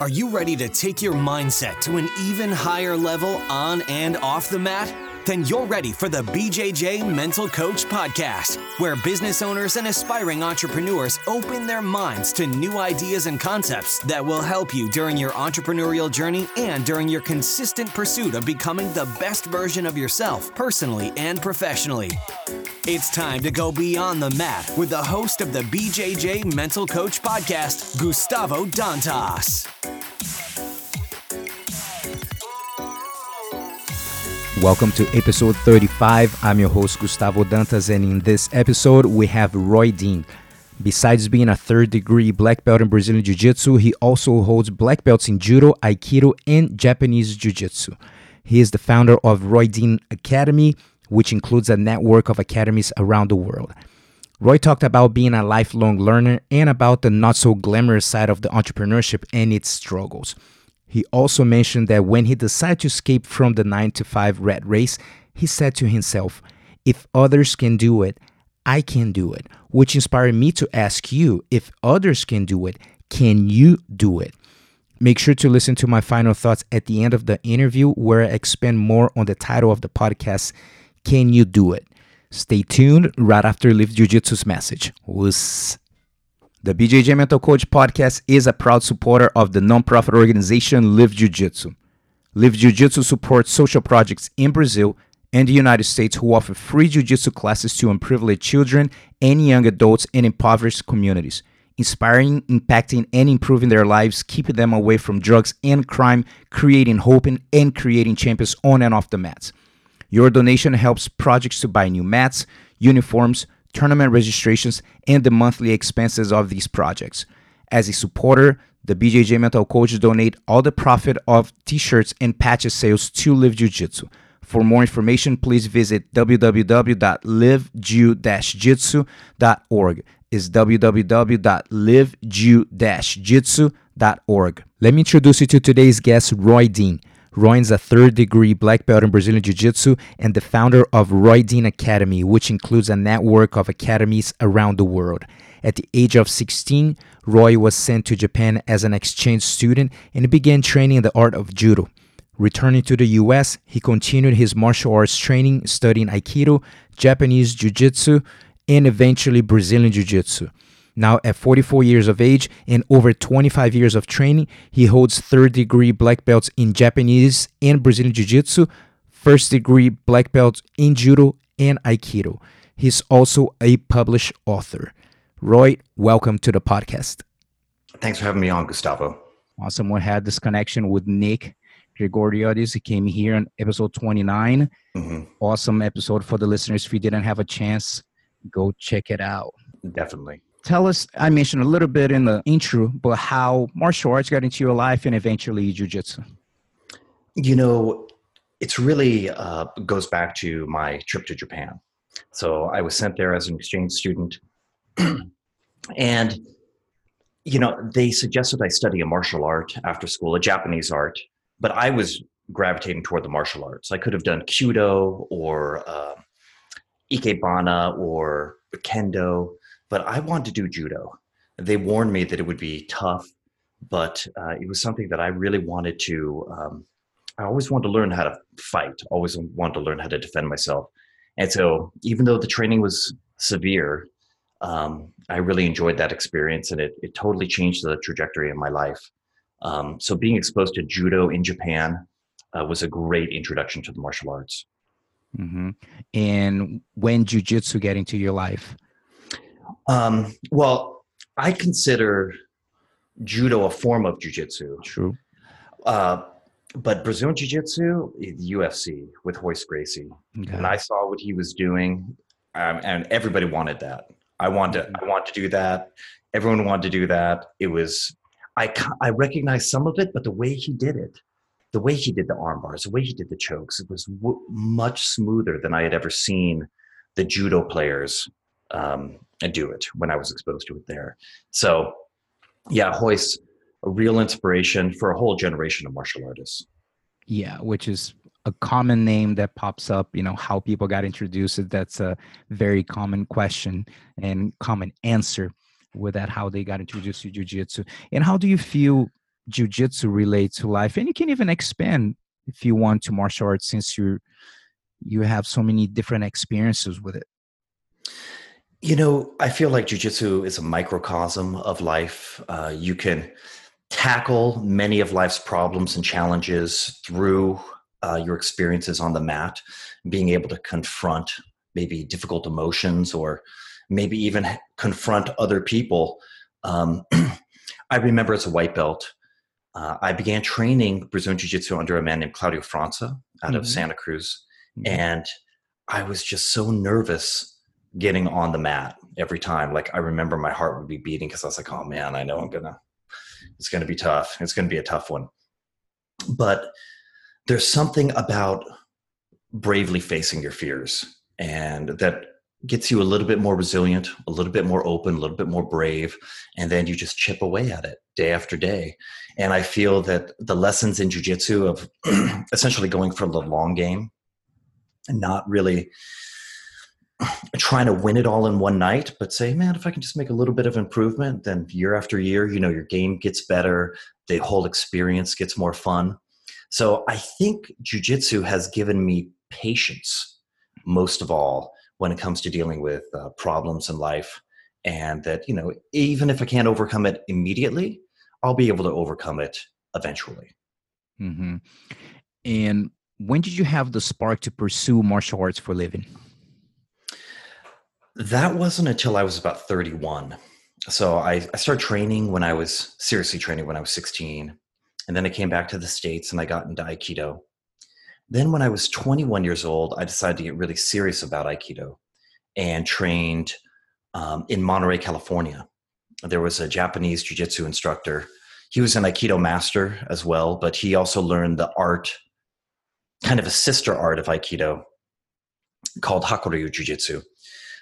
Are you ready to take your mindset to an even higher level on and off the mat? Then you're ready for the BJJ Mental Coach Podcast, where business owners and aspiring entrepreneurs open their minds to new ideas and concepts that will help you during your entrepreneurial journey and during your consistent pursuit of becoming the best version of yourself, personally and professionally. It's time to go beyond the mat with the host of the BJJ Mental Coach Podcast, Gustavo Dantas. Welcome to episode 35. I'm your host, Gustavo Dantas, and in this episode, we have Roy Dean. Besides being a third degree black belt in Brazilian Jiu Jitsu, he also holds black belts in Judo, Aikido, and Japanese Jiu Jitsu. He is the founder of Roy Dean Academy, which includes a network of academies around the world. Roy talked about being a lifelong learner and about the not so glamorous side of the entrepreneurship and its struggles. He also mentioned that when he decided to escape from the 9 to 5 rat race, he said to himself, If others can do it, I can do it, which inspired me to ask you if others can do it, can you do it? Make sure to listen to my final thoughts at the end of the interview, where I expand more on the title of the podcast, Can You Do It? Stay tuned right after Live Jiu Jitsu's message. Whoosh. The BJJ Mental Coach podcast is a proud supporter of the nonprofit organization Live Jiu Jitsu. Live Jiu Jitsu supports social projects in Brazil and the United States who offer free jiu jitsu classes to unprivileged children and young adults in impoverished communities, inspiring, impacting, and improving their lives, keeping them away from drugs and crime, creating hope and creating champions on and off the mats. Your donation helps projects to buy new mats, uniforms, tournament registrations, and the monthly expenses of these projects. As a supporter, the BJJ Mental Coaches donate all the profit of t-shirts and patches sales to Live Jiu Jitsu. For more information, please visit www.livejiu-jitsu.org. Is www.livejiu-jitsu.org. Let me introduce you to today's guest, Roy Dean. Roy is a third degree black belt in Brazilian Jiu Jitsu and the founder of Roy Dean Academy, which includes a network of academies around the world. At the age of 16, Roy was sent to Japan as an exchange student and began training in the art of judo. Returning to the US, he continued his martial arts training, studying Aikido, Japanese Jiu Jitsu, and eventually Brazilian Jiu Jitsu. Now, at 44 years of age and over 25 years of training, he holds third degree black belts in Japanese and Brazilian Jiu Jitsu, first degree black belts in Judo and Aikido. He's also a published author. Roy, welcome to the podcast. Thanks for having me on, Gustavo. Awesome. We had this connection with Nick Gregoriades. He came here on episode 29. Mm-hmm. Awesome episode for the listeners. If you didn't have a chance, go check it out. Definitely tell us i mentioned a little bit in the intro but how martial arts got into your life and eventually jiu-jitsu? You know it's really uh, goes back to my trip to japan. So i was sent there as an exchange student. And you know they suggested i study a martial art after school a japanese art but i was gravitating toward the martial arts. I could have done kyudo or uh, ikebana or kendo but I wanted to do judo. They warned me that it would be tough, but uh, it was something that I really wanted to. Um, I always wanted to learn how to fight. Always wanted to learn how to defend myself. And so, even though the training was severe, um, I really enjoyed that experience, and it it totally changed the trajectory of my life. Um, so, being exposed to judo in Japan uh, was a great introduction to the martial arts. Mm-hmm. And when jujitsu get into your life? Um, well, I consider judo a form of jujitsu. True. Uh, but Brazilian jiu-jitsu, UFC with Royce Gracie, okay. and I saw what he was doing, um, and everybody wanted that. I wanted, to, I want to do that. Everyone wanted to do that. It was, I, I recognized some of it, but the way he did it, the way he did the arm bars, the way he did the chokes, it was w- much smoother than I had ever seen the judo players um, and do it when I was exposed to it there. So, yeah, Royce, a real inspiration for a whole generation of martial artists. Yeah, which is a common name that pops up. You know, how people got introduced. That's a very common question and common answer with that, how they got introduced to jujitsu. And how do you feel jujitsu relate to life? And you can even expand if you want to martial arts since you you have so many different experiences with it. You know, I feel like jujitsu is a microcosm of life. Uh, you can tackle many of life's problems and challenges through uh, your experiences on the mat, being able to confront maybe difficult emotions or maybe even confront other people. Um, I remember as a white belt, uh, I began training Brazilian Jiu Jitsu under a man named Claudio França out mm-hmm. of Santa Cruz. Mm-hmm. And I was just so nervous getting on the mat every time. Like I remember my heart would be beating because I was like, oh man, I know I'm to, it's to be tough. It's to be a tough one. But there's something about bravely facing your fears and that gets you a little bit more resilient, a little bit more open, a little bit more brave, and then you just chip away at it day after day. And I feel that the lessons in jujitsu of essentially going for the long game and not really trying to win it all in one night, but say, man, if I can just make a little bit of improvement, then year after year, you know, your game gets better, the whole experience gets more fun. So I think jujitsu has given me patience most of all when it comes to dealing with uh, problems in life and that you know even if i can't overcome it immediately i'll be able to overcome it eventually mm-hmm. and when did you have the spark to pursue martial arts for living that wasn't until i was about 31 so I, I started training when i was seriously training when i was 16 and then i came back to the states and i got into aikido then, when I was 21 years old, I decided to get really serious about Aikido and trained um, in Monterey, California. There was a Japanese jiu jitsu instructor. He was an Aikido master as well, but he also learned the art, kind of a sister art of Aikido called Hakuryu Jiu Jitsu.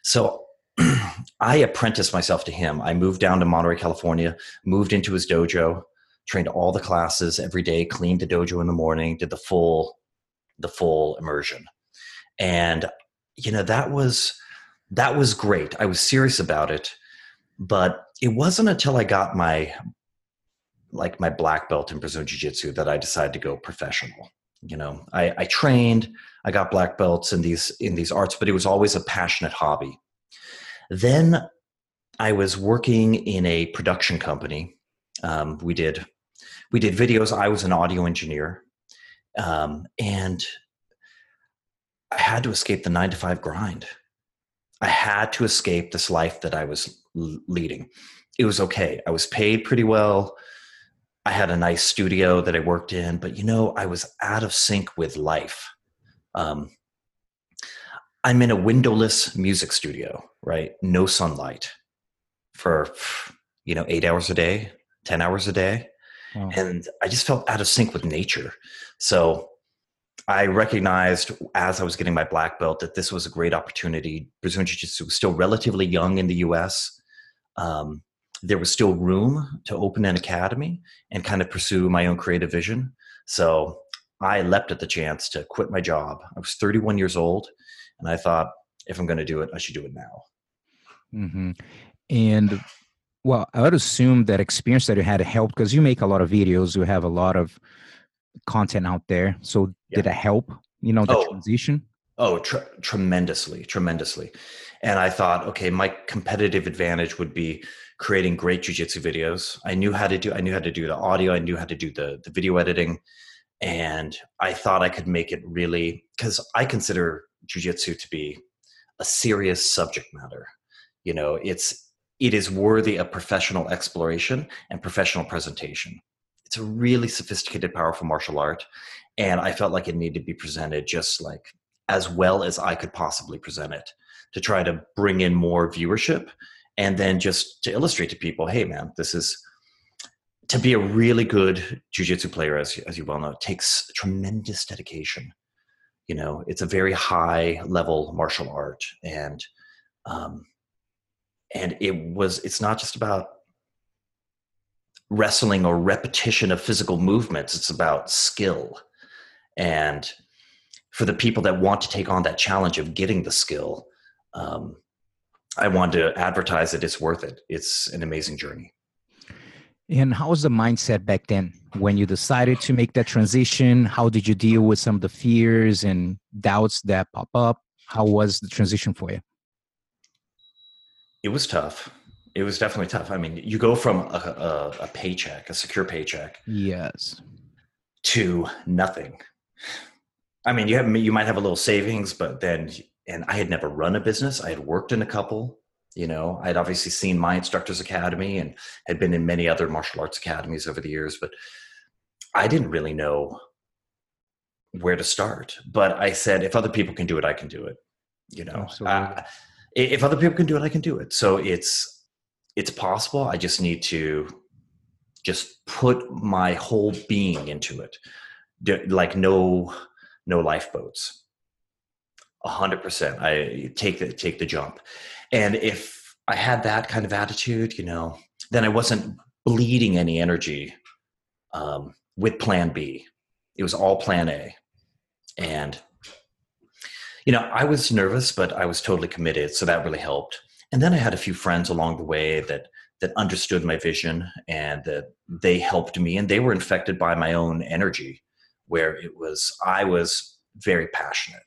So I apprenticed myself to him. I moved down to Monterey, California, moved into his dojo, trained all the classes every day, cleaned the dojo in the morning, did the full the full immersion. And you know that was that was great. I was serious about it but it wasn't until i got my like my black belt in brazilian jiu-jitsu that i decided to go professional you know I, I trained i got black belts in these in these arts but it was always a passionate hobby then i was working in a production company um, we did we did videos i was an audio engineer um, and I had to escape the nine to five grind. I had to escape this life that I was leading. It was okay. I was paid pretty well. I had a nice studio that I worked in, but you know, I was out of sync with life. Um, I'm in a windowless music studio, right? No sunlight for, you know, eight hours a day, 10 hours a day. Wow. And I just felt out of sync with nature. So I recognized as I was getting my black belt that this was a great opportunity. Brazilian Jiu Jitsu was still relatively young in the US. Um, there was still room to open an academy and kind of pursue my own creative vision. So I leapt at the chance to quit my job. I was 31 years old, and I thought, if I'm going to do it, I should do it now. Mm-hmm. And well, I would assume that experience that you had helped because you make a lot of videos, you have a lot of content out there. So yeah. did it help? You know, the oh. transition. Oh, tr- tremendously, tremendously. And I thought, okay, my competitive advantage would be creating great jujitsu videos. I knew how to do. I knew how to do the audio. I knew how to do the the video editing, and I thought I could make it really because I consider jujitsu to be a serious subject matter. You know, it's it is worthy of professional exploration and professional presentation it's a really sophisticated, powerful martial art. And I felt like it needed to be presented just like as well as I could possibly present it to try to bring in more viewership and then just to illustrate to people, hey man, this is to be a really good jujitsu player, as, as you well know, takes tremendous dedication. You know, it's a very high level martial art and um, and it was it's not just about wrestling or repetition of physical movements. It's about skill. And for the people that want to take on that challenge of getting the skill, um, I want to advertise that it's worth it. It's an amazing journey. And how was the mindset back then when you decided to make that transition? How did you deal with some of the fears and doubts that pop up? How was the transition for you? It was tough. It was definitely tough. I mean, you go from a, a, a paycheck, a secure paycheck, yes, to nothing. I mean, you have you might have a little savings, but then and I had never run a business. I had worked in a couple. You know, I'd obviously seen my instructors academy and had been in many other martial arts academies over the years, but I didn't really know where to start. But I said, if other people can do it, I can do it. You know, uh, if other people can do it, I can do it. So it's it's possible. I just need to just put my whole being into it. Like no no lifeboats. Hundred percent. I take the take the jump. And if I had that kind of attitude, you know, then I wasn't bleeding any energy um, with Plan B. It was all Plan A, and you know, I was nervous, but I was totally committed, so that really helped. And then I had a few friends along the way that that understood my vision and that they helped me, and they were infected by my own energy, where it was I was very passionate,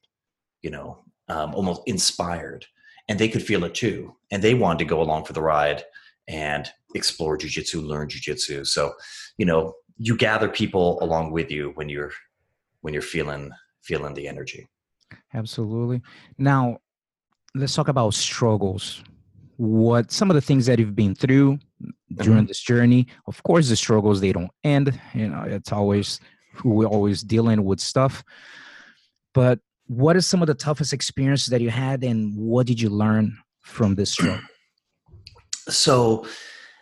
you know, um, almost inspired and they could feel it too and they wanted to go along for the ride and explore jiu-jitsu learn jiu-jitsu. So you know you gather people along with you when you're when you're feeling feeling the energy. Absolutely. Now let's talk about struggles. What some of the things that you've been through during mm-hmm. this journey of course the struggles they don't end you know it's always we're always dealing with stuff but what is some of the toughest experiences that you had and what did you learn from this struggle? So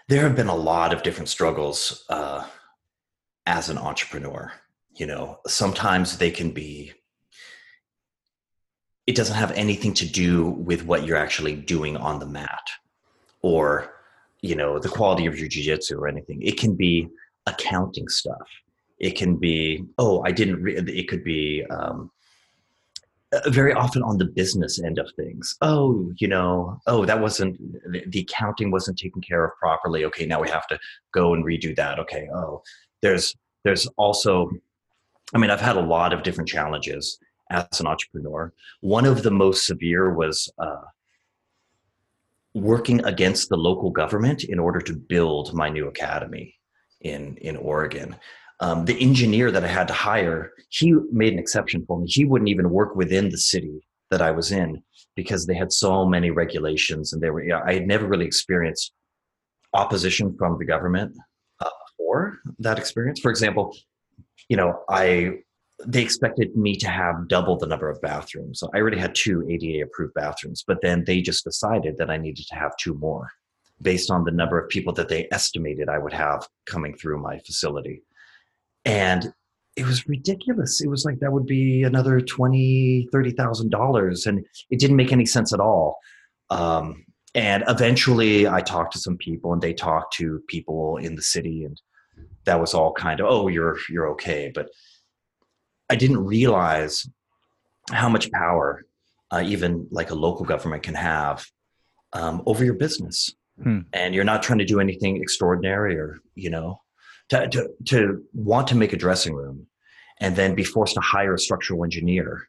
there have been a lot of different struggles uh, as an entrepreneur you know? Sometimes they can be it doesn't have anything to do with what you're actually doing on the mat or you know the quality of your jiu-jitsu or anything. It can be accounting stuff. It can be oh i didn't re- it could be um, very often on the business end of things. Oh, you know, oh, that wasn't the accounting wasn't taken care of properly. Okay, now we have to go and redo that. Okay, oh, there's there's also, I mean, I've had a lot of different challenges as an entrepreneur. One of the most severe was uh, working against the local government in order to build my new academy in in Oregon um, the engineer that I had to hire, he made an exception for me. He wouldn't even work within the city that I was in because they had so many regulations and they were, you know, I had never really experienced opposition from the government uh, for that experience. For example, you know, I, they expected me to have double the number of bathrooms. So I already had two ADA approved bathrooms, but then they just decided that I needed to have two more based on the number of people that they estimated I would have coming through my facility and it was ridiculous. It was like that would be another twenty, thirty thousand dollars, and it didn't make any sense at all. Um, and eventually, I talked to some people, and they talked to people in the city, and that was all kind of, oh, you're you're okay. But I didn't realize how much power uh, even like a local government can have um, over your business. Hmm. And you're not trying to do anything extraordinary, or you know, to, to, to want to make a dressing room and then be forced to hire a structural engineer,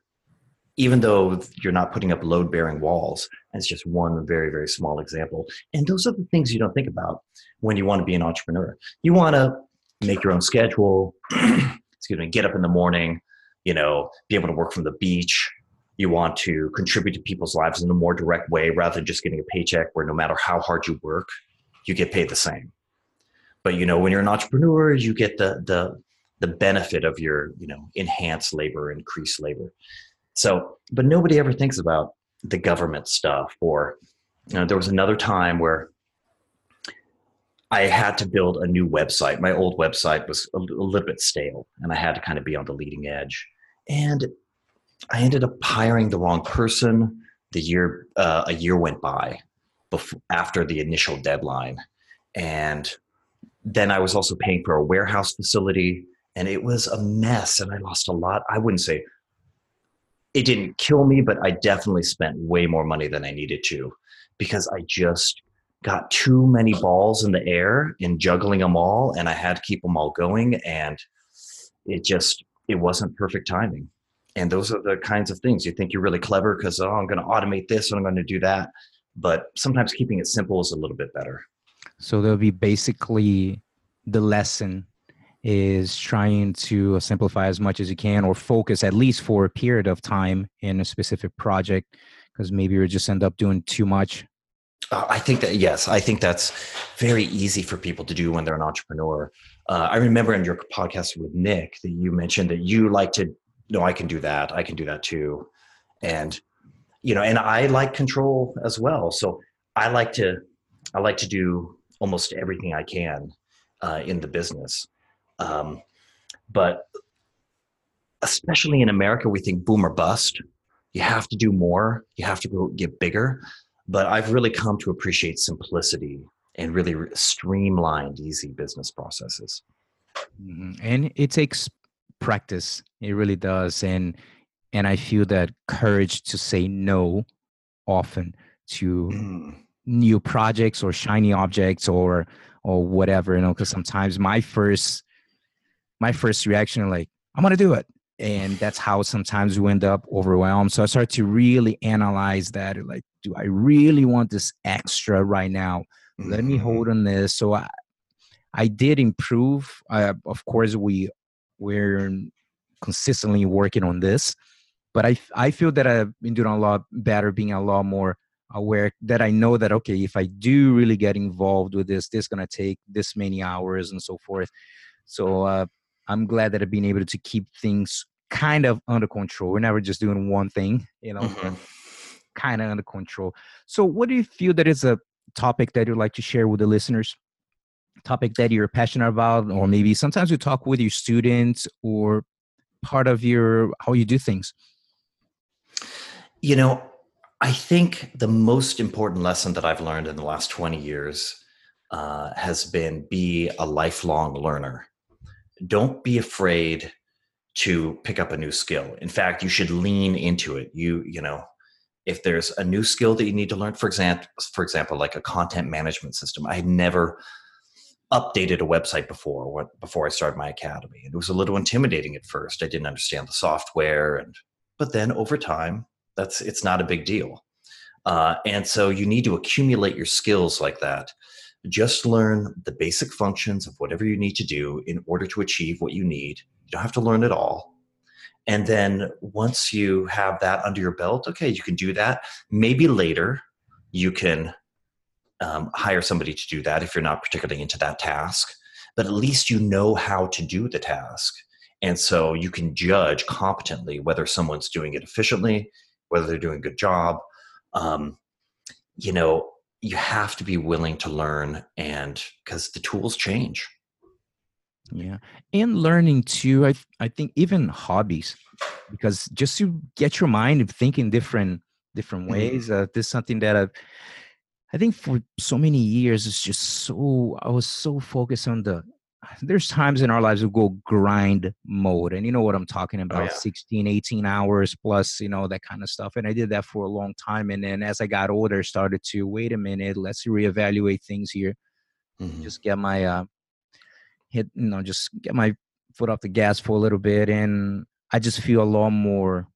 even though you're not putting up load bearing walls. It's just one very, very small example. And those are the things you don't think about when you want to be an entrepreneur. You want to make your own schedule, excuse me, get up in the morning, you know, be able to work from the beach. You want to contribute to people's lives in a more direct way rather than just getting a paycheck where no matter how hard you work, you get paid the same but you know when you're an entrepreneur you get the the the benefit of your you know enhanced labor increased labor so but nobody ever thinks about the government stuff or you know, there was another time where I had to build a new website. My old website was a, a little bit stale, and I had to kind of be on the leading edge. And I ended up hiring the wrong person. The year uh, a year went by before, after the initial deadline, and then I was also paying for a warehouse facility and it was a mess and I lost a lot. I wouldn't say it didn't kill me, but I definitely spent way more money than I needed to because I just got too many balls in the air in juggling them all, and I had to keep them all going, and it just it wasn't perfect timing. And those are the kinds of things you think you're really clever because oh, I'm going to automate this and I'm going to do that, but sometimes keeping it simple is a little bit better. So there'll be basically the lesson is trying to simplify as much as you can or focus at least for a period of time in a specific project because maybe you just end up doing too much uh, I think that yes, I think that's very easy for people to do when they're an entrepreneur. Uh, I remember in your podcast with Nick that you mentioned that you like to no, I can do that, I can do that too, and you know, and I like control as well. So I like to I like to do almost everything I can uh, in the business, um, but especially in America, we think boom or bust. You have to do more. You have to go get bigger but I've really come to appreciate simplicity and really streamlined, easy business processes. Mm-hmm. And it takes practice. It really does. And and I feel that courage to say no often to mm. New projects or shiny objects or or whatever, you know, because sometimes my first my first reaction like, I'm gonna do it and that's how sometimes we end up overwhelmed so i start to really analyze that like do i really want this extra right now mm-hmm. let me mm-hmm. hold on this so i i did improve uh, of course we we're consistently working on this but i i feel that i've been doing a lot better being a lot more aware that i know that okay if i do really get involved with this this is going to take this many hours and so forth so uh, I'm glad that I've been able to keep things kind of under control. We're never just doing one thing, you know, mm-hmm. kind of under control. So, what do you feel that is a topic that you'd like to share with the listeners? Topic that you're passionate about, or maybe sometimes you talk with your students or part of your how you do things. You know, I think the most important lesson that I've learned in the last 20 years uh, has been be a lifelong learner. Don't be afraid to pick up a new skill. In fact, you should lean into it. You, you know, if there's a new skill that you need to learn, for example, for example, like a content management system, I had never updated a website before what before I started my academy. And It was a little intimidating at first. I didn't understand the software and but then over time, that's it's not a big deal. Uh, and so you need to accumulate your skills like that. Just learn the basic functions of whatever you need to do in order to achieve what you need you don't have to learn it all. And then once you have that under your belt, okay, you can do that. Maybe later you can um, hire somebody to do that if you're not particularly into that task. But at least you know how to do the task. And so you can judge competently whether someone's doing it efficiently, whether they're doing a good job. Um, you know, you have to be willing to learn and because the tools change. Yeah. And learning too, I I think even hobbies, because just to get your mind thinking different different mm-hmm. ways. Uh, this is something that I I think for so many years it's just so I was so focused on the there's times in our lives we go grind mode and you know what i'm talking oh, about oh, yeah. 16 18 hours plus you know that kind of stuff and i did that for a long time and then as i got older started to wait a minute let's reevaluate things here mm-hmm. just get my uh hit, you know, just get my foot off the gas for a little bit. And I just feel a lot more,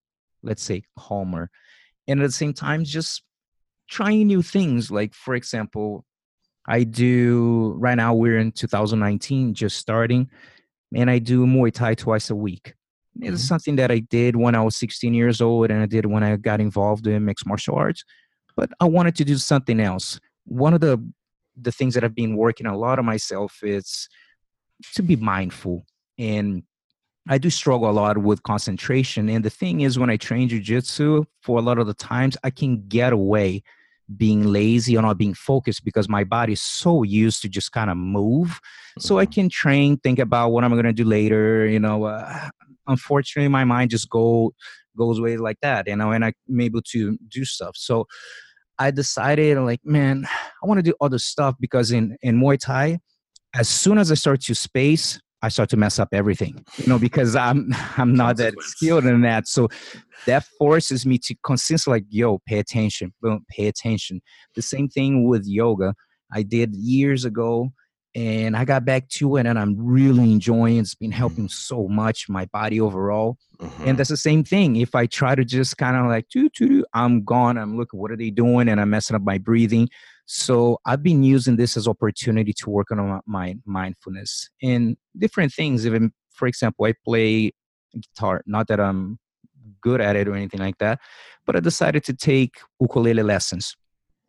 let's say, calmer. And at the same time, just trying new things. Like, for example, I do right now, we're in 2019, just starting, and I do Muay Thai twice a week. It's mm-hmm. something that I did when I was 16 years old and I did when I got involved in mixed martial arts. But I wanted to do something else. One of the the things that I've been working a lot on myself is to be mindful and I do struggle a lot with concentration. And the thing is, when I train jujitsu, for a lot of the times, I can get away being lazy or not being focused because my body is so used to just kind of move. So I mm-hmm. can train, think about what I'm going to do later. You know, uh, unfortunately, my mind just go goes away like that. You know, and I'm able to do stuff. So I decided, like, man, I want to do other stuff because in in Muay Thai as soon as I start to space, I start to mess up everything, you know, because I'm I'm not that skilled in that. So that forces me to consistently like, yo, pay attention, boom, pay attention. The same thing with yoga. I did years ago and I got back to it and I'm really enjoying it. It's been helping so much my body overall. Mm-hmm. And that's the same thing. If I try to just kind of like, doo, doo, doo, I'm gone. I'm looking, what are they doing? And I'm messing up my breathing. So I've been using this as opportunity to work on my mindfulness and different things. Even, for example, I play guitar. Not that I'm good at it or anything like that, but I decided to take ukulele lessons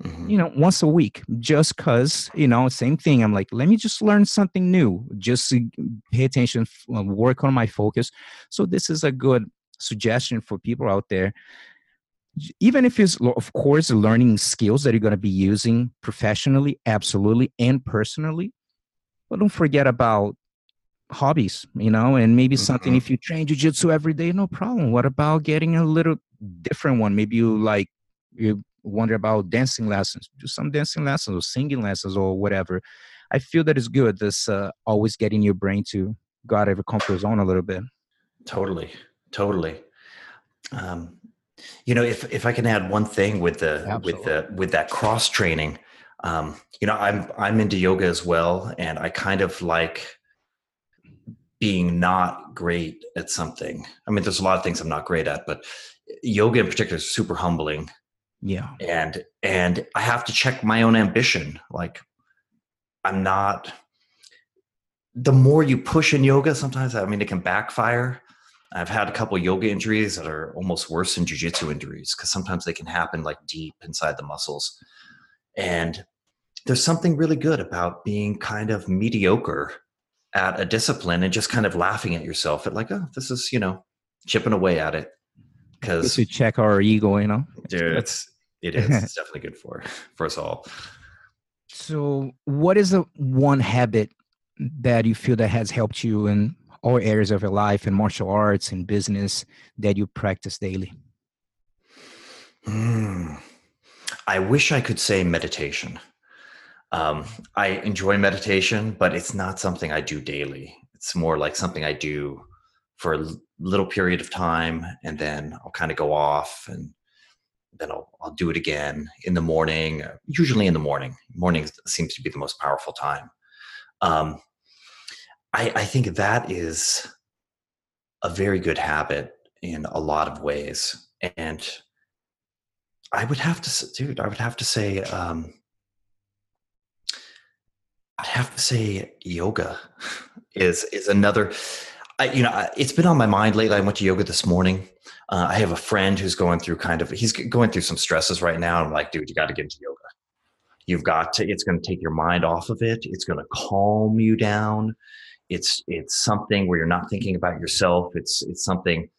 mm-hmm. you know, once a week, just cause, you know, same thing. I'm like, let me just learn something new, just pay attention, uh, work on my focus. So this is a good suggestion for people out there. Even if it's, of course, learning skills that you're going to be using professionally, absolutely, and personally. But don't forget about hobbies, you know, and maybe something mm-hmm. if you train jujitsu every day, no problem. What about getting a little different one? Maybe you like you wonder about dancing lessons, do some dancing lessons or singing lessons or whatever. I feel that is good. This uh, always getting your brain to go out of your comfort zone a little bit. Totally, totally. Um, you know, if if I can add one thing with the Absolutely. with the with that cross training, um, you know, I'm I'm into yoga as well, and I kind of like being not great at something. I mean, there's a lot of things I'm not great at, but yoga in particular is super humbling yeah and and i have to check my own ambition like i'm not the more you push in yoga sometimes i mean it can backfire i've had a couple yoga injuries that are almost worse than jiu-jitsu injuries because sometimes they can happen like deep inside the muscles and there's something really good about being kind of mediocre at a discipline and just kind of laughing at yourself at like oh this is you know chipping away at it because to check our ego you know dude it's it is. it's definitely good for for us all. So, what is the one habit that you feel that has helped you in all areas of your life, in martial arts, in business, that you practice daily? Mm. I wish I could say meditation. Um, I enjoy meditation, but it's not something I do daily. It's more like something I do for a little period of time, and then I'll kind of go off and then I'll, I'll do it again in the morning, usually in the morning. Morning seems to be the most powerful time. Um, I, I think that is a very good habit in a lot of ways. And I would have to, dude, I would have to say, um, I'd have to say yoga is, is another, I, you know, it's been on my mind lately. I went to yoga this morning uh, I have a friend who's going through kind of he's going through some stresses right now. I'm like, dude, you got to get into yoga. You've got to. It's going to take your mind off of it. It's going to calm you down. It's it's something where you're not thinking about yourself. It's it's something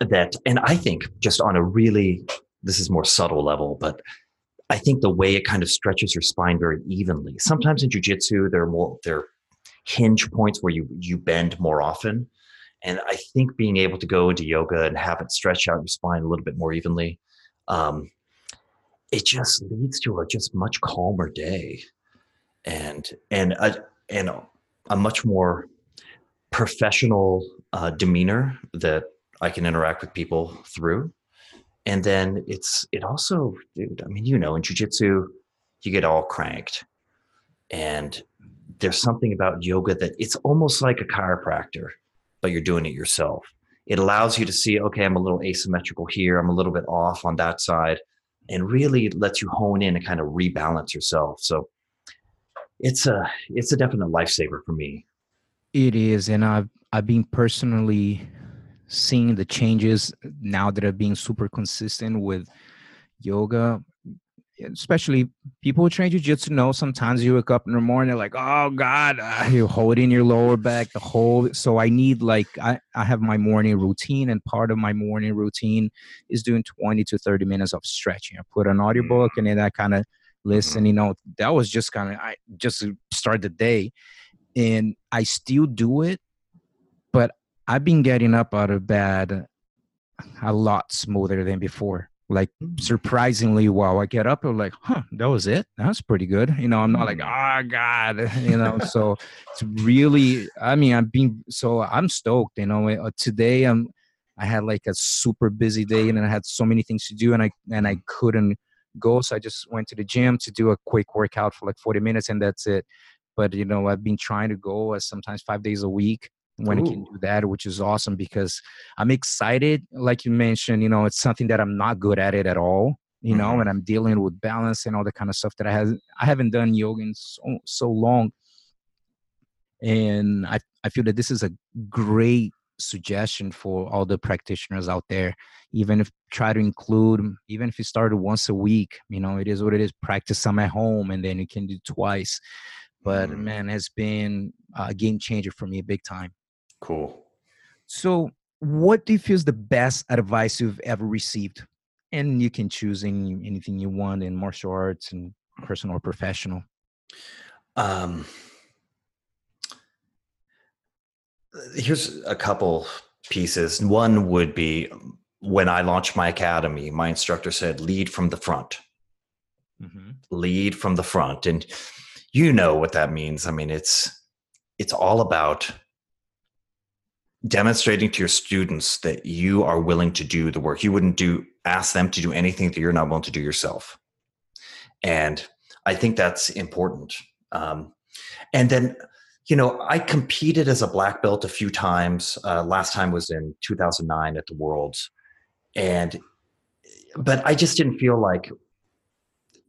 that, and I think just on a really this is more subtle level, but I think the way it kind of stretches your spine very evenly. Sometimes in jujitsu, there are more there are hinge points where you you bend more often and I think being able to go into yoga and have it stretch out your spine a little bit more evenly, um, it just leads to a just much calmer day, and and a, and a much more professional uh, demeanor that I can interact with people through. And then it's it also, dude. I mean, you know, in jujitsu, you get all cranked, and there's something about yoga that it's almost like a chiropractor but you're doing it yourself. It allows you to see, okay, I'm a little asymmetrical here, I'm a little bit off on that side, and really lets you hone in and kind of rebalance yourself. So it's a it's a definite lifesaver for me. It is, and I've I've been personally seeing the changes now that are being super consistent with yoga. Especially people who train jiu-jitsu know sometimes you wake up in the morning like oh god uh, you hold in your lower back the whole so i need like I, I have my morning routine and part of my morning routine is doing 20 to 30 minutes of stretching. I put an audiobook and then i kind of listen mm-hmm. you know that was just kind of i just start the day and i still do it but i've been getting up out of bed a lot smoother than before like mm. surprisingly well i get up and like huh that was it that's pretty good you know i'm not like oh god you know so it's really i mean i'm being so i'm stoked you know uh, today i'm i had like a super busy day and i had so many things to do and i and i couldn't go. So I just went to the gym to do a quick workout for like 40 minutes, and that's it. But you know, I've been trying to go as sometimes five days a week when Ooh. I can do that, which is awesome because I'm excited. Like you mentioned, you know, it's something that I'm not good at it at all. You know, mm-hmm. and I'm dealing with balance and all the kind of stuff that I have I haven't done yoga in so so long. And I I feel that this is a great suggestion for all the practitioners out there even if try to include even if you started once a week you know it is what it is practice some at home and then you can do twice but mm. man has been a game changer for me big time Cool. So, what do you feel is the best advice you've ever received? And you can choose any, anything you want in martial arts and personal or professional. Um, here's a couple pieces. One would be when I launched my academy, my instructor said, lead from the front. Mm-hmm. Lead from the front. And you know what that means. I mean, it's it's all about demonstrating to your students that you are willing to do the work. You wouldn't do ask them to do anything that you're not willing to do yourself. And I think that's important. Um, and then, you know, I competed as a black belt a few times. Uh, last time was in 2009 at the Worlds, and but I just didn't feel like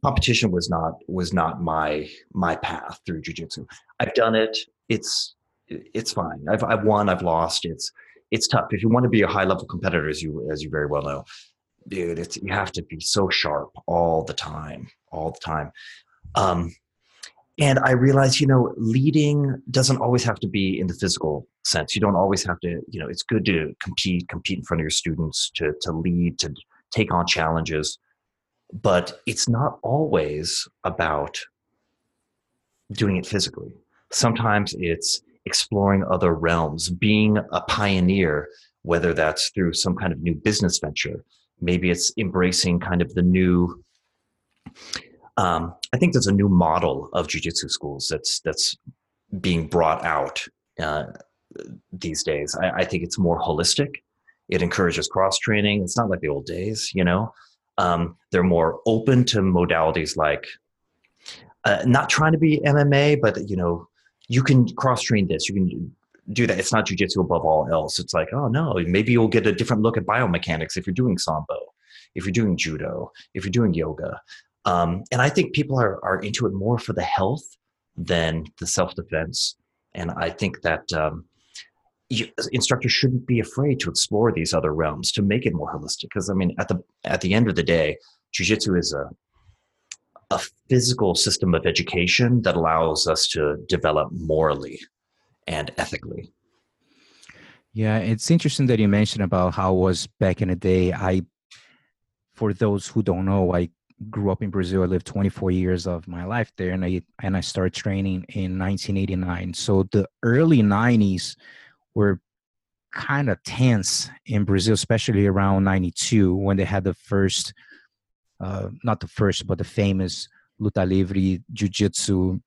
competition was not was not my my path through jujitsu. I've done it. It's it's fine. I've I've won, I've lost. It's it's tough. If you want to be a high level competitor, as you as you very well know, dude, it's you have to be so sharp all the time, all the time. Um, and I realized, you know, leading doesn't always have to be in the physical sense. You don't always have to, you know, it's good to compete, compete in front of your students, to to lead, to take on challenges, but it's not always about doing it physically. Sometimes it's exploring other realms, being a pioneer, whether that's through some kind of new business venture. Maybe it's embracing kind of the new. Um, I think there's a new model of jujitsu schools that's that's being brought out uh, these days. I, I, think it's more holistic. It encourages cross training. It's not like the old days, you know. Um, they're more open to modalities like uh, not trying to be MMA, but you know, you can cross train this. You can do that. It's not jujitsu above all else. It's like, oh no, maybe you'll get a different look at biomechanics if you're doing sambo, if you're doing judo, if you're doing yoga. Um, and I think people are are into it more for the health than the self defense. And I think that um, you, instructors shouldn't be afraid to explore these other realms to make it more holistic. Because I mean, at the at the end of the day, jujitsu is a a physical system of education that allows us to develop morally and ethically. Yeah, it's interesting that you mentioned about how was back in the day. I, for those who don't know, I grew up in Brazil. I lived 24 years of my life there, and I and I started training in 1989. So the early 90s were kind of tense in Brazil, especially around 92 when they had the first uh, not the first, but the famous Luta Livre Jiu-Jitsu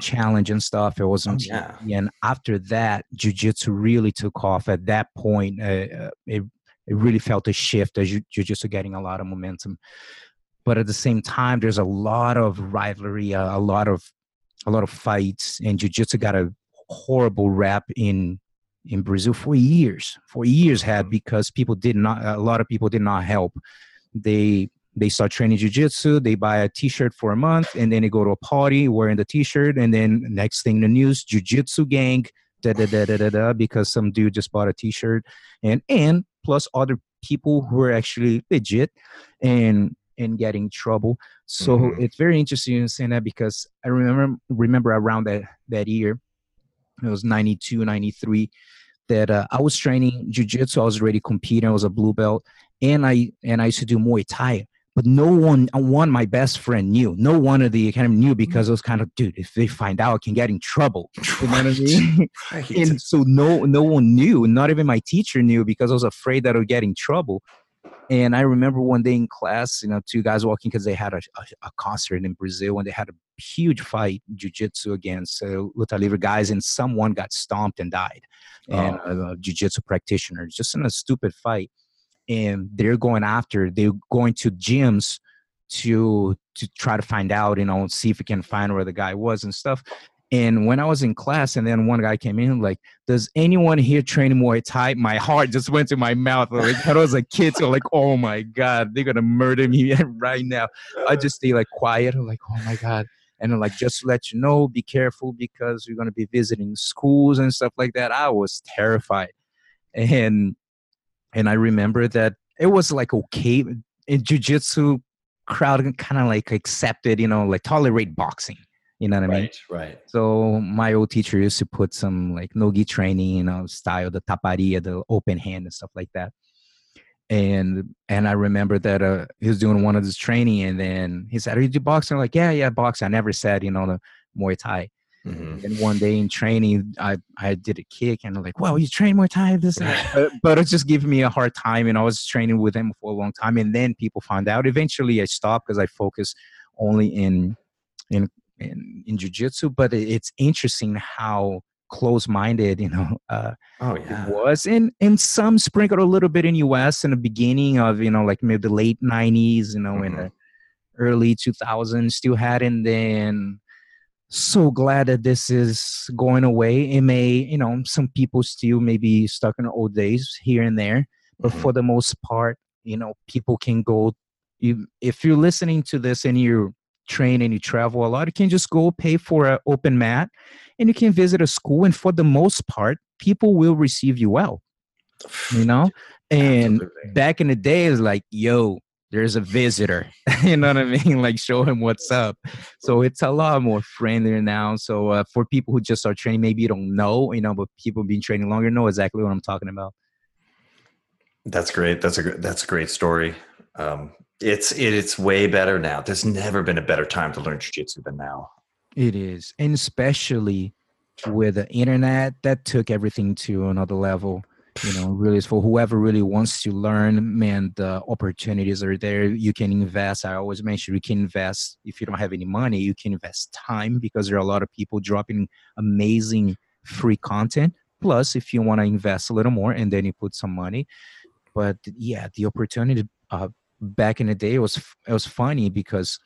challenge and stuff. It was on oh, yeah. and after that, Jiu-Jitsu really took off. At that point, uh, uh it it really felt a shift as Jiu-Jitsu getting a lot of momentum. But at the same time, there's a lot of rivalry, a, a lot of a lot of fights, and Jiu-Jitsu got a horrible rap in in Brazil for years. For years had mm-hmm. because people did not. A lot of people did not help. They they start training jiu-jitsu They buy a T-shirt for a month, and then they go to a party wearing the T-shirt, and then next thing in the news, jiu-jitsu gang, da da da da da da, because some dude just bought a T-shirt, and and plus other people who are actually legit, and and getting trouble. So mm-hmm. it's very interesting you saying that because I remember remember around that that year, it was 92, 93 that uh, I was training jujitsu. I was already competing. I was a blue belt, and I and I used to do Muay Thai but no one uh, one my best friend knew no one of the academy knew because it was kind of dude if they find out i can get in trouble you know what i mean and so no no one knew not even my teacher knew because i was afraid that i would get in trouble and i remember one day in class you know two guys walking because they had a, a, a, concert in brazil and they had a huge fight jiu-jitsu against uh, luta livre guys and someone got stomped and died oh. and a, a jiu-jitsu practitioner just in a stupid fight and they're going after they're going to gyms to to try to find out, you know, see if we can find where the guy was and stuff. And when I was in class, and then one guy came in, like, "Does anyone here train Muay Thai?" My heart just went to my mouth. Like, I was a kid, so like, "Oh my god, they're gonna murder me right now." I just stay like quiet. I'm like, "Oh my god." And I'm like, just to let you know, be careful because you're gonna be visiting schools and stuff like that. I was terrified, and and I remember that it was like okay in jujitsu crowd kind of like accepted, you know, like tolerate boxing you know what I mean? Right, right. So my old teacher used to put some like nogi training, you know, style, the taparia, the open hand and stuff like that. And and I remember that uh, he was doing one of his training, and then he said, "Are you do boxing?" I'm like, "Yeah, yeah, boxing." I never said, you know, the Muay Thai. Mm-hmm. And one day in training, I, I did a kick and I'm like, wow, you train Muay Thai? This, but, but it's just gave me a hard time. And I was training with him for a long time. And then people found out. Eventually, I stopped because I focused only in in in, in jiu-jitsu but it's interesting how close-minded you know uh, oh yeah it was and and some sprinkled a little bit in us in the beginning of you know like maybe the late 90s you know mm-hmm. in the early 2000s still had and then so glad that this is going away it may you know some people still maybe stuck in old days here and there but mm-hmm. for the most part you know people can go you, if you're listening to this and you're train and you travel a lot, you can just go pay for an open mat and you can visit a school. And for the most part, people will receive you well. You know? And Absolutely. back in the day, it's like, yo, there's a visitor. you know what I mean? Like, show him what's up. So it's a lot more friendly now. So uh, for people who just start training, maybe you don't know, you know, but people been training longer know exactly what I'm talking about. That's great. That's a that's a great story. Um, it's it, it's way better now. There's never been a better time to learn jiu-jitsu than now. It is, and especially with the internet, that took everything to another level. You know, really, for whoever really wants to learn, man, the opportunities are there. You can invest. I always mention you can invest. If you don't have any money, you can invest time because there are a lot of people dropping amazing free content. Plus, if you want to invest a little more, and then you put some money. But yeah, the opportunity uh, back in the day it was it was funny because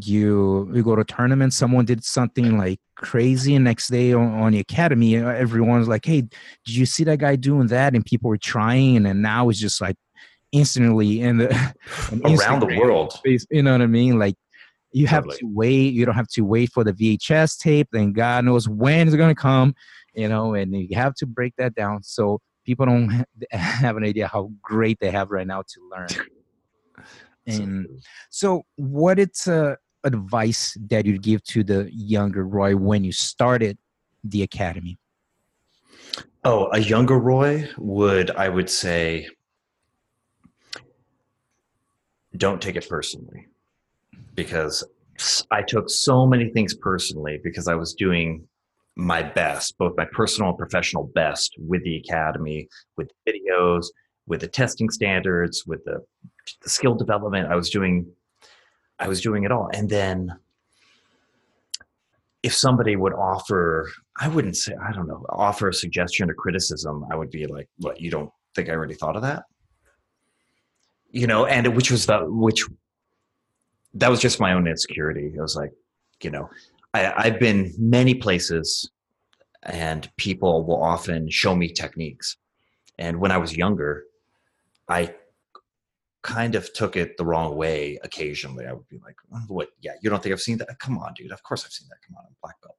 you you go to tournament someone did something like crazy and next day on, on the academy everyone's like hey did you see that guy doing that? And people were trying and now it's just like instantly in the around the world. space, you know what i mean? Like you have totally. to wait you don't have to wait for the vhs tape then god knows when it's going to come you know and you have to break that down so people don't have an idea how great they have right now to learn and so, what is uh, advice that you'd give to the younger Roy when you started the academy? Oh, a younger Roy would, I would say, don't take it personally because I took so many things personally because I was doing my best, both my personal and professional best with the academy, with videos, with the testing standards, with the skill development. I was doing, I was doing it all. And then if somebody would offer, I wouldn't say, I don't know, offer a suggestion or criticism, I would be like, what, you don't think I already thought of that? You know, and which was the, which, that was just my own insecurity. I was like, you know, I, I've been many places and people will often show me techniques. And when I was younger, I kind of took it the wrong way occasionally. I would be like, oh, what? Yeah, you don't think I've seen that? Come on, dude. Of course I've seen that. Come on, I'm black belt.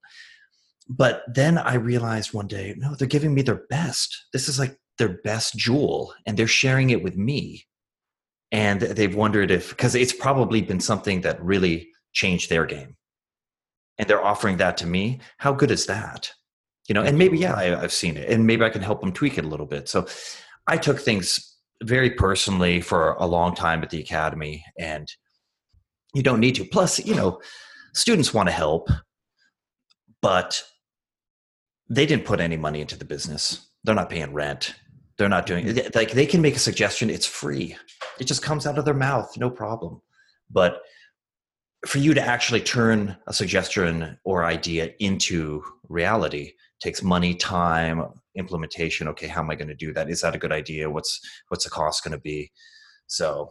But then I realized one day, no, they're giving me their best. This is like their best jewel, and they're sharing it with me. And they've wondered if, because it's probably been something that really changed their game. And they're offering that to me. How good is that? You know, and maybe, yeah, I, I've seen it, and maybe I can help them tweak it a little bit. So I took things very personally for a long time at the academy and you don't need to. Plus you know students want to help but they didn't put any money into the business. They're not paying rent. They're not doing like they can make a suggestion. It's free. It just comes out of their mouth. No problem. But for you to actually turn a suggestion or idea into reality takes money time implementation okay how am i going to do that? Is that a good idea? What's what's the cost going to be? So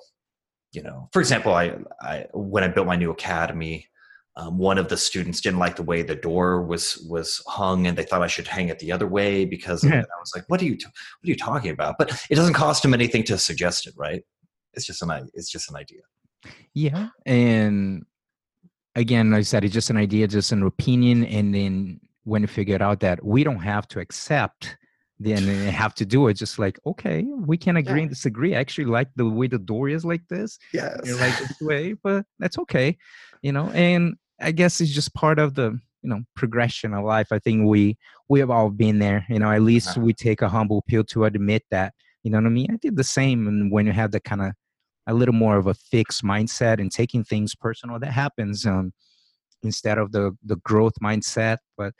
you know for example i, I when i built my new academy um, one of the students didn't like the way the door was was hung and they thought i should hang it the other way because i was like what are you t- what are you talking about? But it doesn't cost them anything to suggest it right? It's just an it's just an idea. Yeah and again like i said it's just an idea just an opinion and then when you figure out that we don't have to accept then have to do it just like okay we can agree yeah. and disagree i actually like the way the door is like this yeah like this way but that's okay you know and i guess it's just part of the you know progression of life i think we we have all been there you know at least uh-huh. we take a humble pill to admit that you know what i mean i did the same and when you have the kind of a little more of a fixed mindset and taking things personal that happens um instead of the the growth mindset but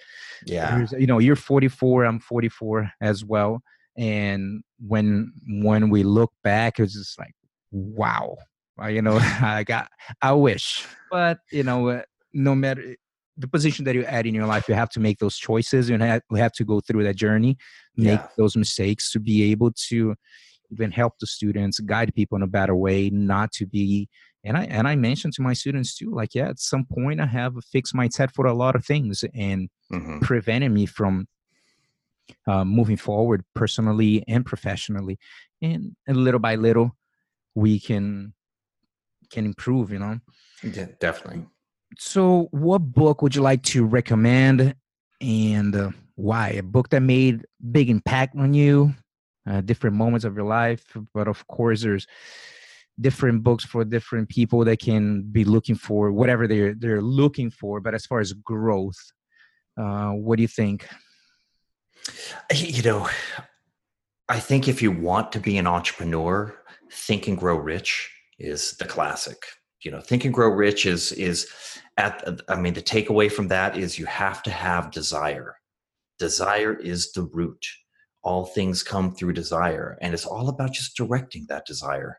yeah. you know you're 44 i'm 44 as well and when when we look back it's just like wow. You know i got i wish. But you know uh, no matter the position that you're at in your life you have to make those choices and have, you have to go through that journey make yeah. those mistakes to be able to even help the students guide people in a better way not to be and i and i mentioned to my students too like yeah at some point i have a fixed mindset for a lot of things and mm-hmm. preventing me from uh, moving forward personally and professionally. And, and little by little we can can improve you know? Yeah definitely. So what book would you like to recommend and uh, why? A book that made big impact on you uh, different moments of your life but of course there's different books for different people that can be looking for whatever they're they're looking for. But as far as growth uh, what do you think? You know i think if you want to be an entrepreneur think and grow rich is the classic. You know think and grow rich is is at i mean the takeaway from that is you have to have desire. Desire is the root all things come through desire and it's all about just directing that desire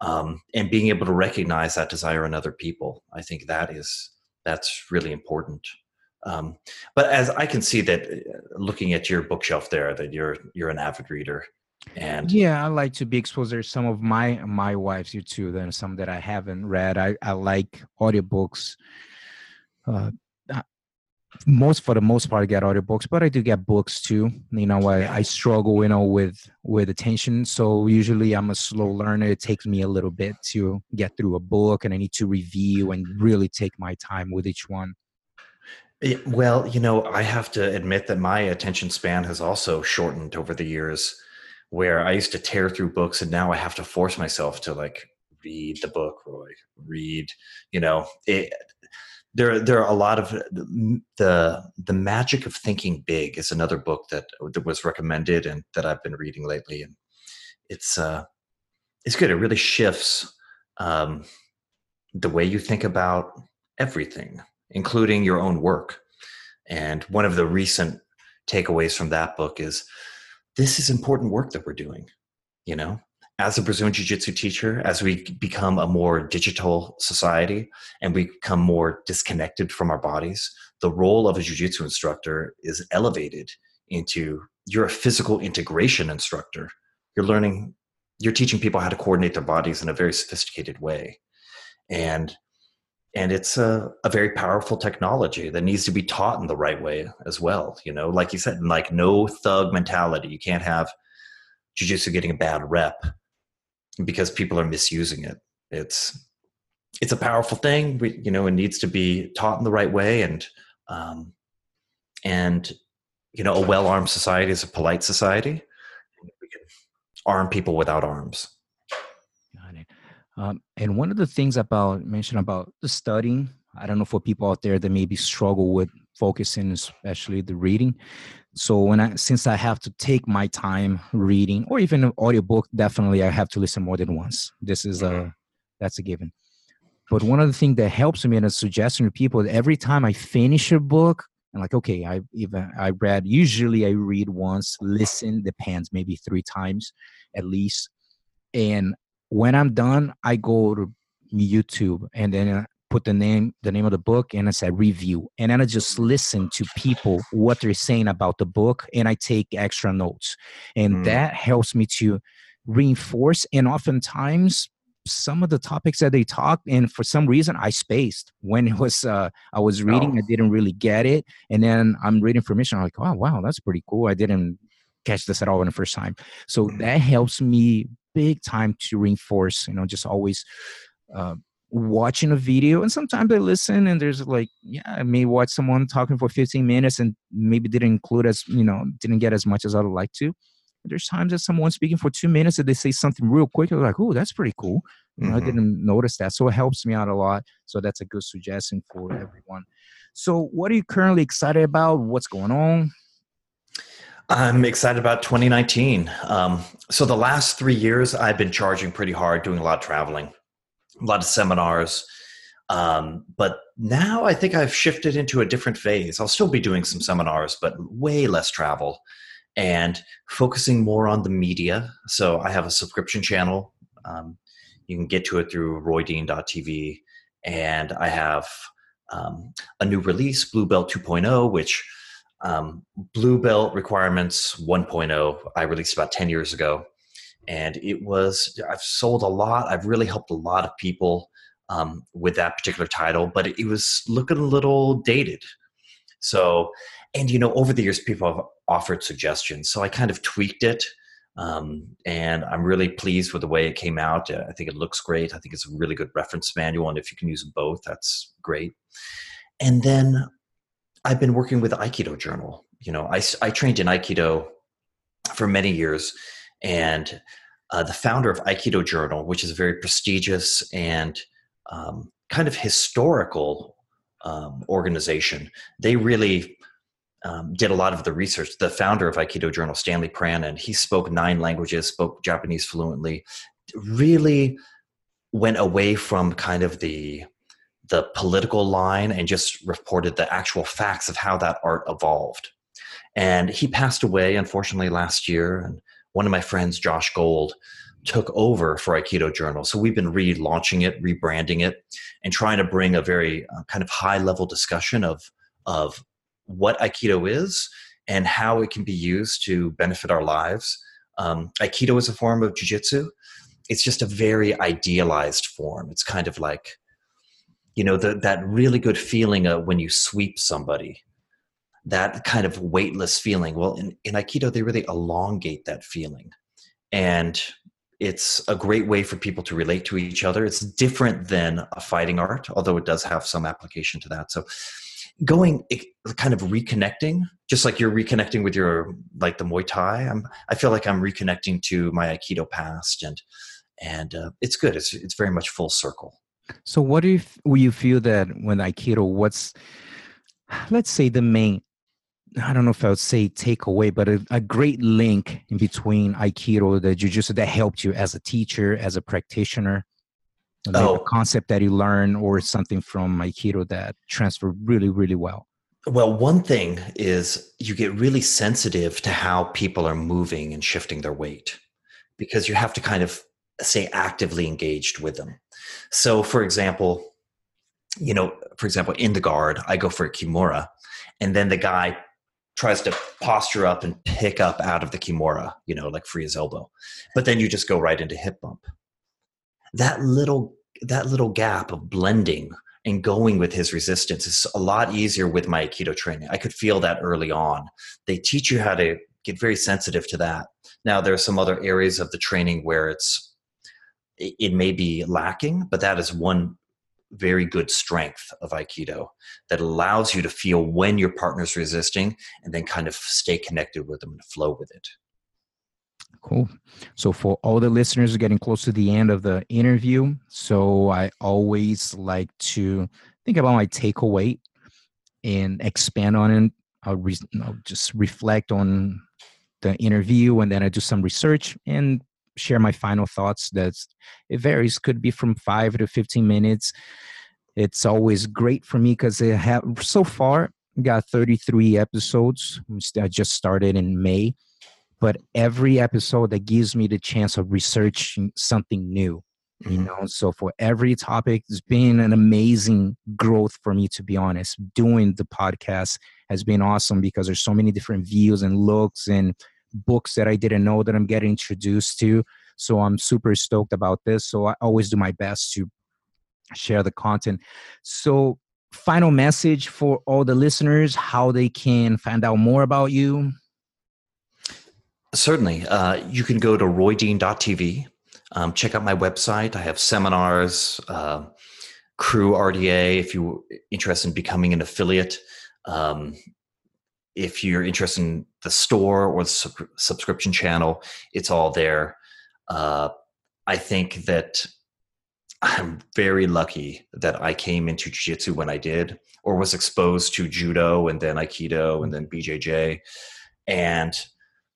um, and being able to recognize that desire in other people. I think that is that's really important. Um, but as i can see that uh, looking at your bookshelf there that you're you're an avid reader and yeah i like to be exposed. There's some of my my wife's you too then some that i haven't read. I i like audiobooks uh most for the most part I get audiobooks, but I do get books too. You know, I, I struggle, you know, with with attention. So usually I'm a slow learner. It takes me a little bit to get through a book and I need to review and really take my time with each one. Eh, well, you know, I have to admit that my attention span has also shortened over the years where I used to tear through books and now I have to force myself to like read the book, Roy, read, you know, it, there there are a lot of the the magic of thinking big is another book that that was recommended and that I've been reading lately. And it's uh it's good. It really shifts um the way you think about everything including your own work. And one of the recent takeaways from that book is this is important work that we're doing you know as a Brazilian Jiu Jitsu teacher, as we become a more digital society and we become more disconnected from our bodies, the role of a Jiu Jitsu instructor is elevated into you're a physical integration instructor. You're learning, you're teaching people how to coordinate their bodies in a very sophisticated way. And and it's a, a very powerful technology that needs to be taught in the right way as well. You know, like you said, like no thug mentality. You can't have jujitsu getting a bad rep because people are misusing it. It's it's a powerful thing. We, you know, it needs to be taught in the right way, and um, and you know, a well-armed society is a polite society. We can arm people without arms. Got it. Um, and one of the things about mention about the studying, I don't know for people out there that maybe struggle with focusing, especially the reading. So when i since i have to take my time reading or even an audiobook definitely i have to listen more than once. This is a mm-hmm. that's a given. But one of the things that helps me and a suggestion to people every time i finish a book i'm like okay i even i read usually i read once listen depends maybe three times at least. And when i'm done i go to youtube and then uh, put the name the name of the book and I said review. And then I just listen to people what they're saying about the book and I take extra notes. And mm. that helps me to reinforce and oftentimes some of the topics that they talked and for some reason i spaced when it was uh, i was reading oh. i didn't really get it and then i'm reading information i'm like oh wow that's pretty cool i didn't catch this at all in the first time so mm-hmm. that helps me big time to reinforce you know just always uh, watching a video and sometimes i listen and there's like yeah i may watch someone talking for 15 minutes and maybe didn't include as you know didn't get as much as i'd like to there's times that someone's speaking for two minutes and they say something real quick. I'm like, oh, that's pretty cool. Mm-hmm. I didn't notice that. So it helps me out a lot. So that's a good suggestion for everyone. So what are you currently excited about? What's going on? I'm excited about 2019. Um, so the last three years, I've been charging pretty hard, doing a lot of traveling, a lot of seminars. Um, but now I think I've shifted into a different phase. I'll still be doing some seminars, but way less travel and focusing more on the media. So I have a subscription channel. Um, you can get to it through roydean.tv. And I have um, a new release, Blue Belt 2.0, which um, Blue Belt requirements 1.0 I released about 10 years ago. And it was, I've sold a lot. I've really helped a lot of people um, with that particular title, but it, was looking a little dated. So, and you know, over the years, people have offered suggestions. So I kind of tweaked it. Um, and I'm really pleased with the way it came out. I think it looks great. I think it's a really good reference manual. And if you can use both, that's great. And then I've been working with Aikido Journal. You know, I, I trained in Aikido for many years. And uh, the founder of Aikido Journal, which is a very prestigious and um, kind of historical um, organization, they really um, did a lot of the research. The founder of Aikido Journal, Stanley Pranin, he spoke nine languages, spoke Japanese fluently, really went away from kind of the the political line and just reported the actual facts of how that art evolved. And he passed away, unfortunately, last year. And one of my friends, Josh Gold, took over for Aikido Journal. So we've been relaunching it, rebranding it, and trying to bring a very uh, kind of high level discussion of of what Aikido is and how it can be used to benefit our lives. Um, Aikido is a form of jujitsu. It's just a very idealized form. It's kind of like, you know, the, that really good feeling of when you sweep somebody, that kind of weightless feeling. Well, in, in Aikido, they really elongate that feeling. And it's a great way for people to relate to each other. It's different than a fighting art, although it does have some application to that. So going kind of reconnecting just like you're reconnecting with your like the muay thai i'm i feel like i'm reconnecting to my aikido past and and uh, it's good it's it's very much full circle so what if you feel that when aikido what's let's say the main I don't know if I would say takeaway, but a, a great link in between Aikido, the Jiu-Jitsu that helped you as a teacher, as a practitioner oh. a concept that you learn or something from aikido that transfer really really well well one thing is you get really sensitive to how people are moving and shifting their weight because you have to kind of stay actively engaged with them so for example you know for example in the guard i go for a kimura and then the guy tries to posture up and pick up out of the kimura you know like free his elbow. But then you just go right into hip bump. That little that little gap of blending and going with his resistance is a lot easier with my aikido training. I could feel that early on. They teach you how to get very sensitive to that. Now there are some other areas of the training where it's it may be lacking but that is one very good strength of aikido that allows you to feel when your partner's resisting and then kind of stay connected with them and flow with it Cool. So, for all the listeners getting close to the end of the interview, so I always like to think about my takeaway and expand on it. I'll, re- I'll just reflect on the interview and then I do some research and share my final thoughts. that it varies, could be from five to 15 minutes. It's always great for me because it have so far got 33 episodes. I just started in May but every episode that gives me the chance of researching something new you mm-hmm. know so for every topic it's been an amazing growth for me to be honest doing the podcast has been awesome because there's so many different views and looks and books that i didn't know that i'm getting introduced to So I'm super stoked about this. So I always do my best to share the content. So, final message for all the listeners how they can find out more about you. Certainly. Uh, you can go to roydean.tv. Um, check out my website. I have seminars, uh, Crew RDA, if you're interested in becoming an affiliate. Um, if you're interested in the store or the sub- subscription channel, it's all there. Uh, I think that I'm very lucky that I came into jiu-jitsu when I did, or was exposed to judo and then aikido and then BJJ, and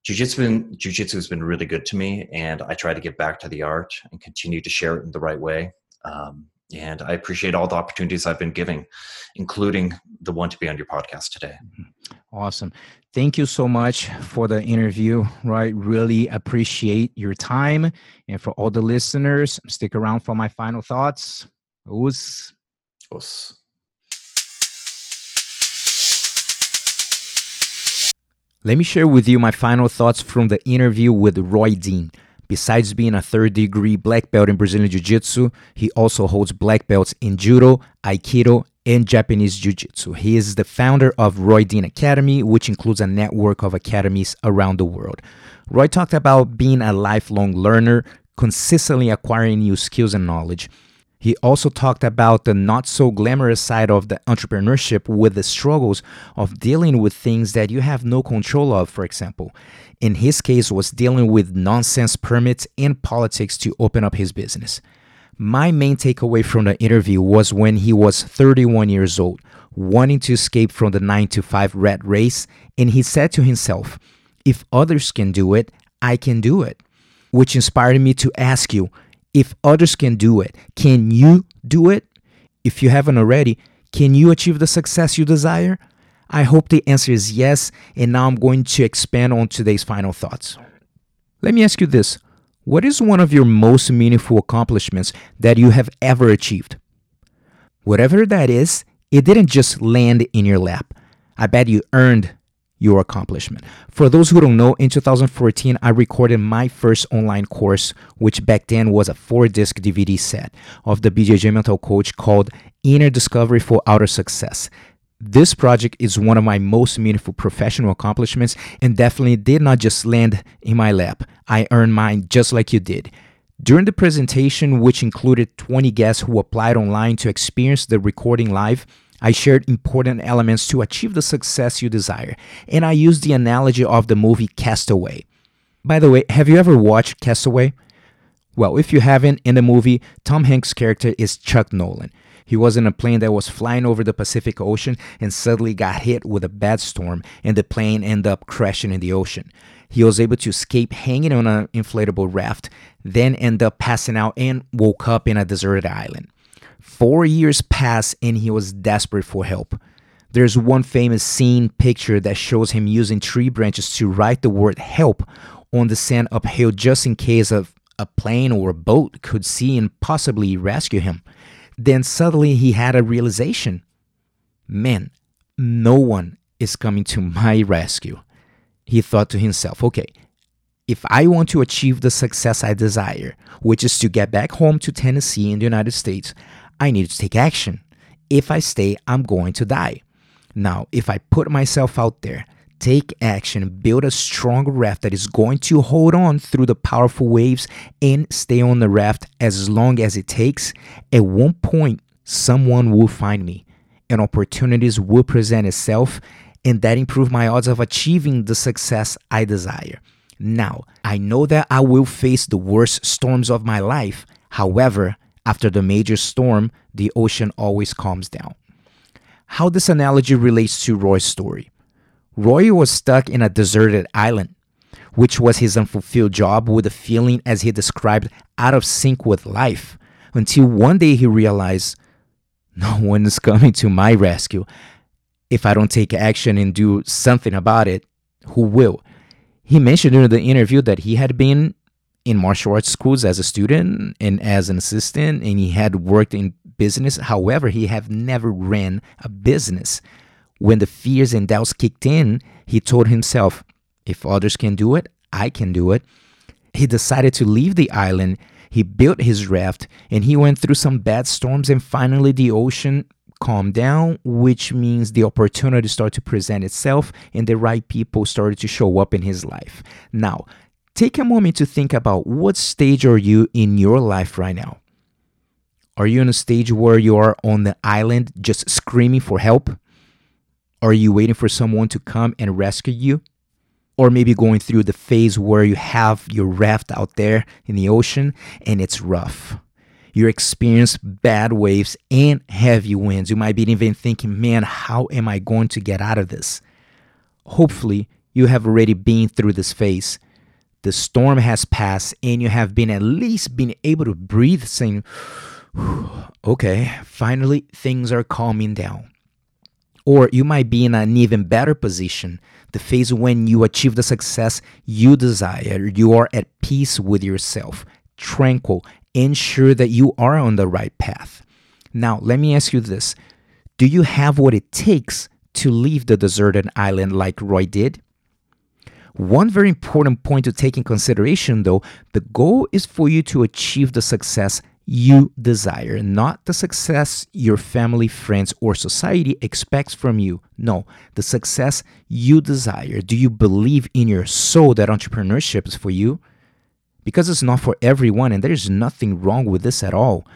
jiu-jitsu has been really good to me, and I try to give back to the art and continue to share it in the right way. Um, and I appreciate all the opportunities I've been giving, including the one to be on your podcast today. Mm-hmm. Awesome. Thank you so much for the interview, right? Really appreciate your time. And for all the listeners, stick around for my final thoughts. Us. Us. Let me share with you my final thoughts from the interview with Roy Dean. Besides being a third degree black belt in Brazilian Jiu Jitsu, he also holds black belts in Judo, Aikido, and Japanese Jiu Jitsu. He is the founder of Roy Dean Academy, which includes a network of academies around the world. Roy talked about being a lifelong learner, consistently acquiring new skills and knowledge. He also talked about the not so glamorous side of the entrepreneurship with the struggles of dealing with things that you have no control of, for example. In his case was dealing with nonsense permits and politics to open up his business. My main takeaway from the interview was when he was 31 years old, wanting to escape from the 9 to 5 rat race, and he said to himself, if others can do it, I can do it. Which inspired me to ask you, if others can do it, can you do it? If you haven't already, can you achieve the success you desire? I hope the answer is yes, and now I'm going to expand on today's final thoughts. Let me ask you this What is one of your most meaningful accomplishments that you have ever achieved? Whatever that is, it didn't just land in your lap. I bet you earned your accomplishment. For those who don't know, in 2014, I recorded my first online course, which back then was a four disc DVD set of the BJJ mental coach called Inner Discovery for Outer Success. This project is one of my most meaningful professional accomplishments and definitely did not just land in my lap. I earned mine just like you did. During the presentation, which included 20 guests who applied online to experience the recording live, I shared important elements to achieve the success you desire, and I used the analogy of the movie Castaway. By the way, have you ever watched Castaway? Well, if you haven't, in the movie, Tom Hanks' character is Chuck Nolan. He was in a plane that was flying over the Pacific Ocean and suddenly got hit with a bad storm, and the plane ended up crashing in the ocean. He was able to escape hanging on an inflatable raft, then end up passing out and woke up in a deserted island. Four years passed and he was desperate for help. There's one famous scene picture that shows him using tree branches to write the word help on the sand uphill just in case of a plane or a boat could see and possibly rescue him. Then suddenly he had a realization man, no one is coming to my rescue. He thought to himself, okay, if I want to achieve the success I desire, which is to get back home to Tennessee in the United States, I need to take action. If I stay, I'm going to die. Now, if I put myself out there, take action, build a strong raft that is going to hold on through the powerful waves and stay on the raft as long as it takes, at one point, someone will find me and opportunities will present itself, and that improve my odds of achieving the success I desire. Now, I know that I will face the worst storms of my life. However, after the major storm, the ocean always calms down. How this analogy relates to Roy's story. Roy was stuck in a deserted island, which was his unfulfilled job with a feeling, as he described, out of sync with life, until one day he realized no one is coming to my rescue. If I don't take action and do something about it, who will? He mentioned in the interview that he had been in martial arts schools as a student and as an assistant, and he had worked in business. However, he had never ran a business. When the fears and doubts kicked in, he told himself, if others can do it, I can do it. He decided to leave the island. He built his raft and he went through some bad storms and finally the ocean calmed down, which means the opportunity started to present itself and the right people started to show up in his life. Now, take a moment to think about what stage are you in your life right now? Are you in a stage where you are on the island just screaming for help? Are you waiting for someone to come and rescue you? Or maybe going through the phase where you have your raft out there in the ocean and it's rough. You experience bad waves and heavy winds. You might be even thinking, man, how am I going to get out of this? Hopefully, you have already been through this phase. The storm has passed and you have been at least been able to breathe, saying, okay, finally things are calming down. Or you might be in an even better position, the phase when you achieve the success you desire. You are at peace with yourself, tranquil, ensure that you are on the right path. Now, let me ask you this Do you have what it takes to leave the deserted island like Roy did? One very important point to take in consideration, though, the goal is for you to achieve the success you desire, not the success your family, friends, or society expects from you. No, the success you desire. Do you believe in your soul that entrepreneurship is for you? Because it's not for everyone, and there's nothing wrong with this at all.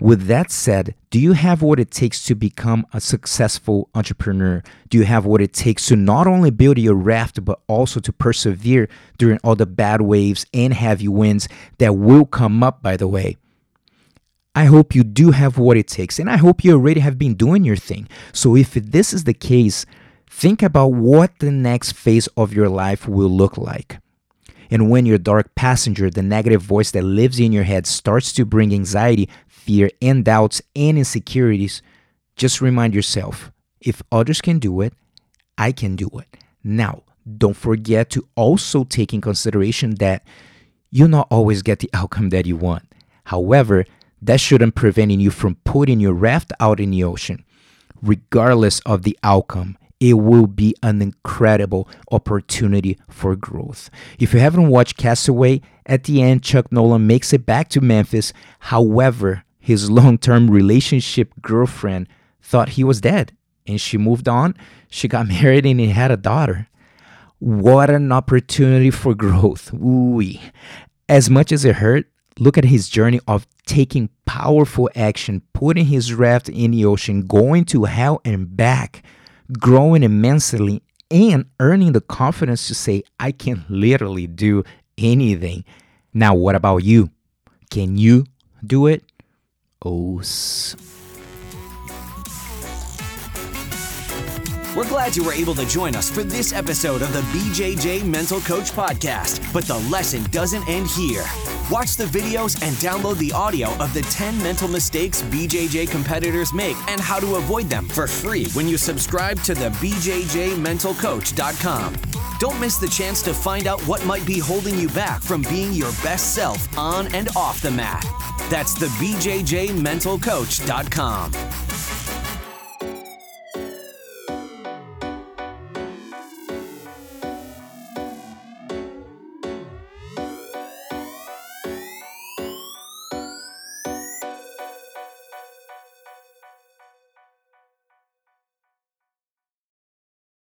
With that said, do you have what it takes to become a successful entrepreneur? Do you have what it takes to not only build your raft, but also to persevere during all the bad waves and heavy winds that will come up, by the way? I hope you do have what it takes, and I hope you already have been doing your thing. So, if this is the case, think about what the next phase of your life will look like. And when your dark passenger, the negative voice that lives in your head, starts to bring anxiety, fear, and doubts and insecurities, just remind yourself if others can do it, I can do it. Now, don't forget to also take in consideration that you'll not always get the outcome that you want. However, that shouldn't prevent you from putting your raft out in the ocean. Regardless of the outcome, it will be an incredible opportunity for growth. If you haven't watched Castaway, at the end, Chuck Nolan makes it back to Memphis. However, his long term relationship girlfriend thought he was dead and she moved on. She got married and he had a daughter. What an opportunity for growth. Ooh. As much as it hurt, look at his journey of taking powerful action, putting his raft in the ocean, going to hell and back, growing immensely, and earning the confidence to say, I can literally do anything. Now, what about you? Can you do it? Oh, We're glad you were able to join us for this episode of the BJJ Mental Coach Podcast, but the lesson doesn't end here. Watch the videos and download the audio of the 10 mental mistakes BJJ competitors make and how to avoid them for free when you subscribe to the BJJMentalCoach.com. Don't miss the chance to find out what might be holding you back from being your best self on and off the mat. That's the BJJMentalCoach.com.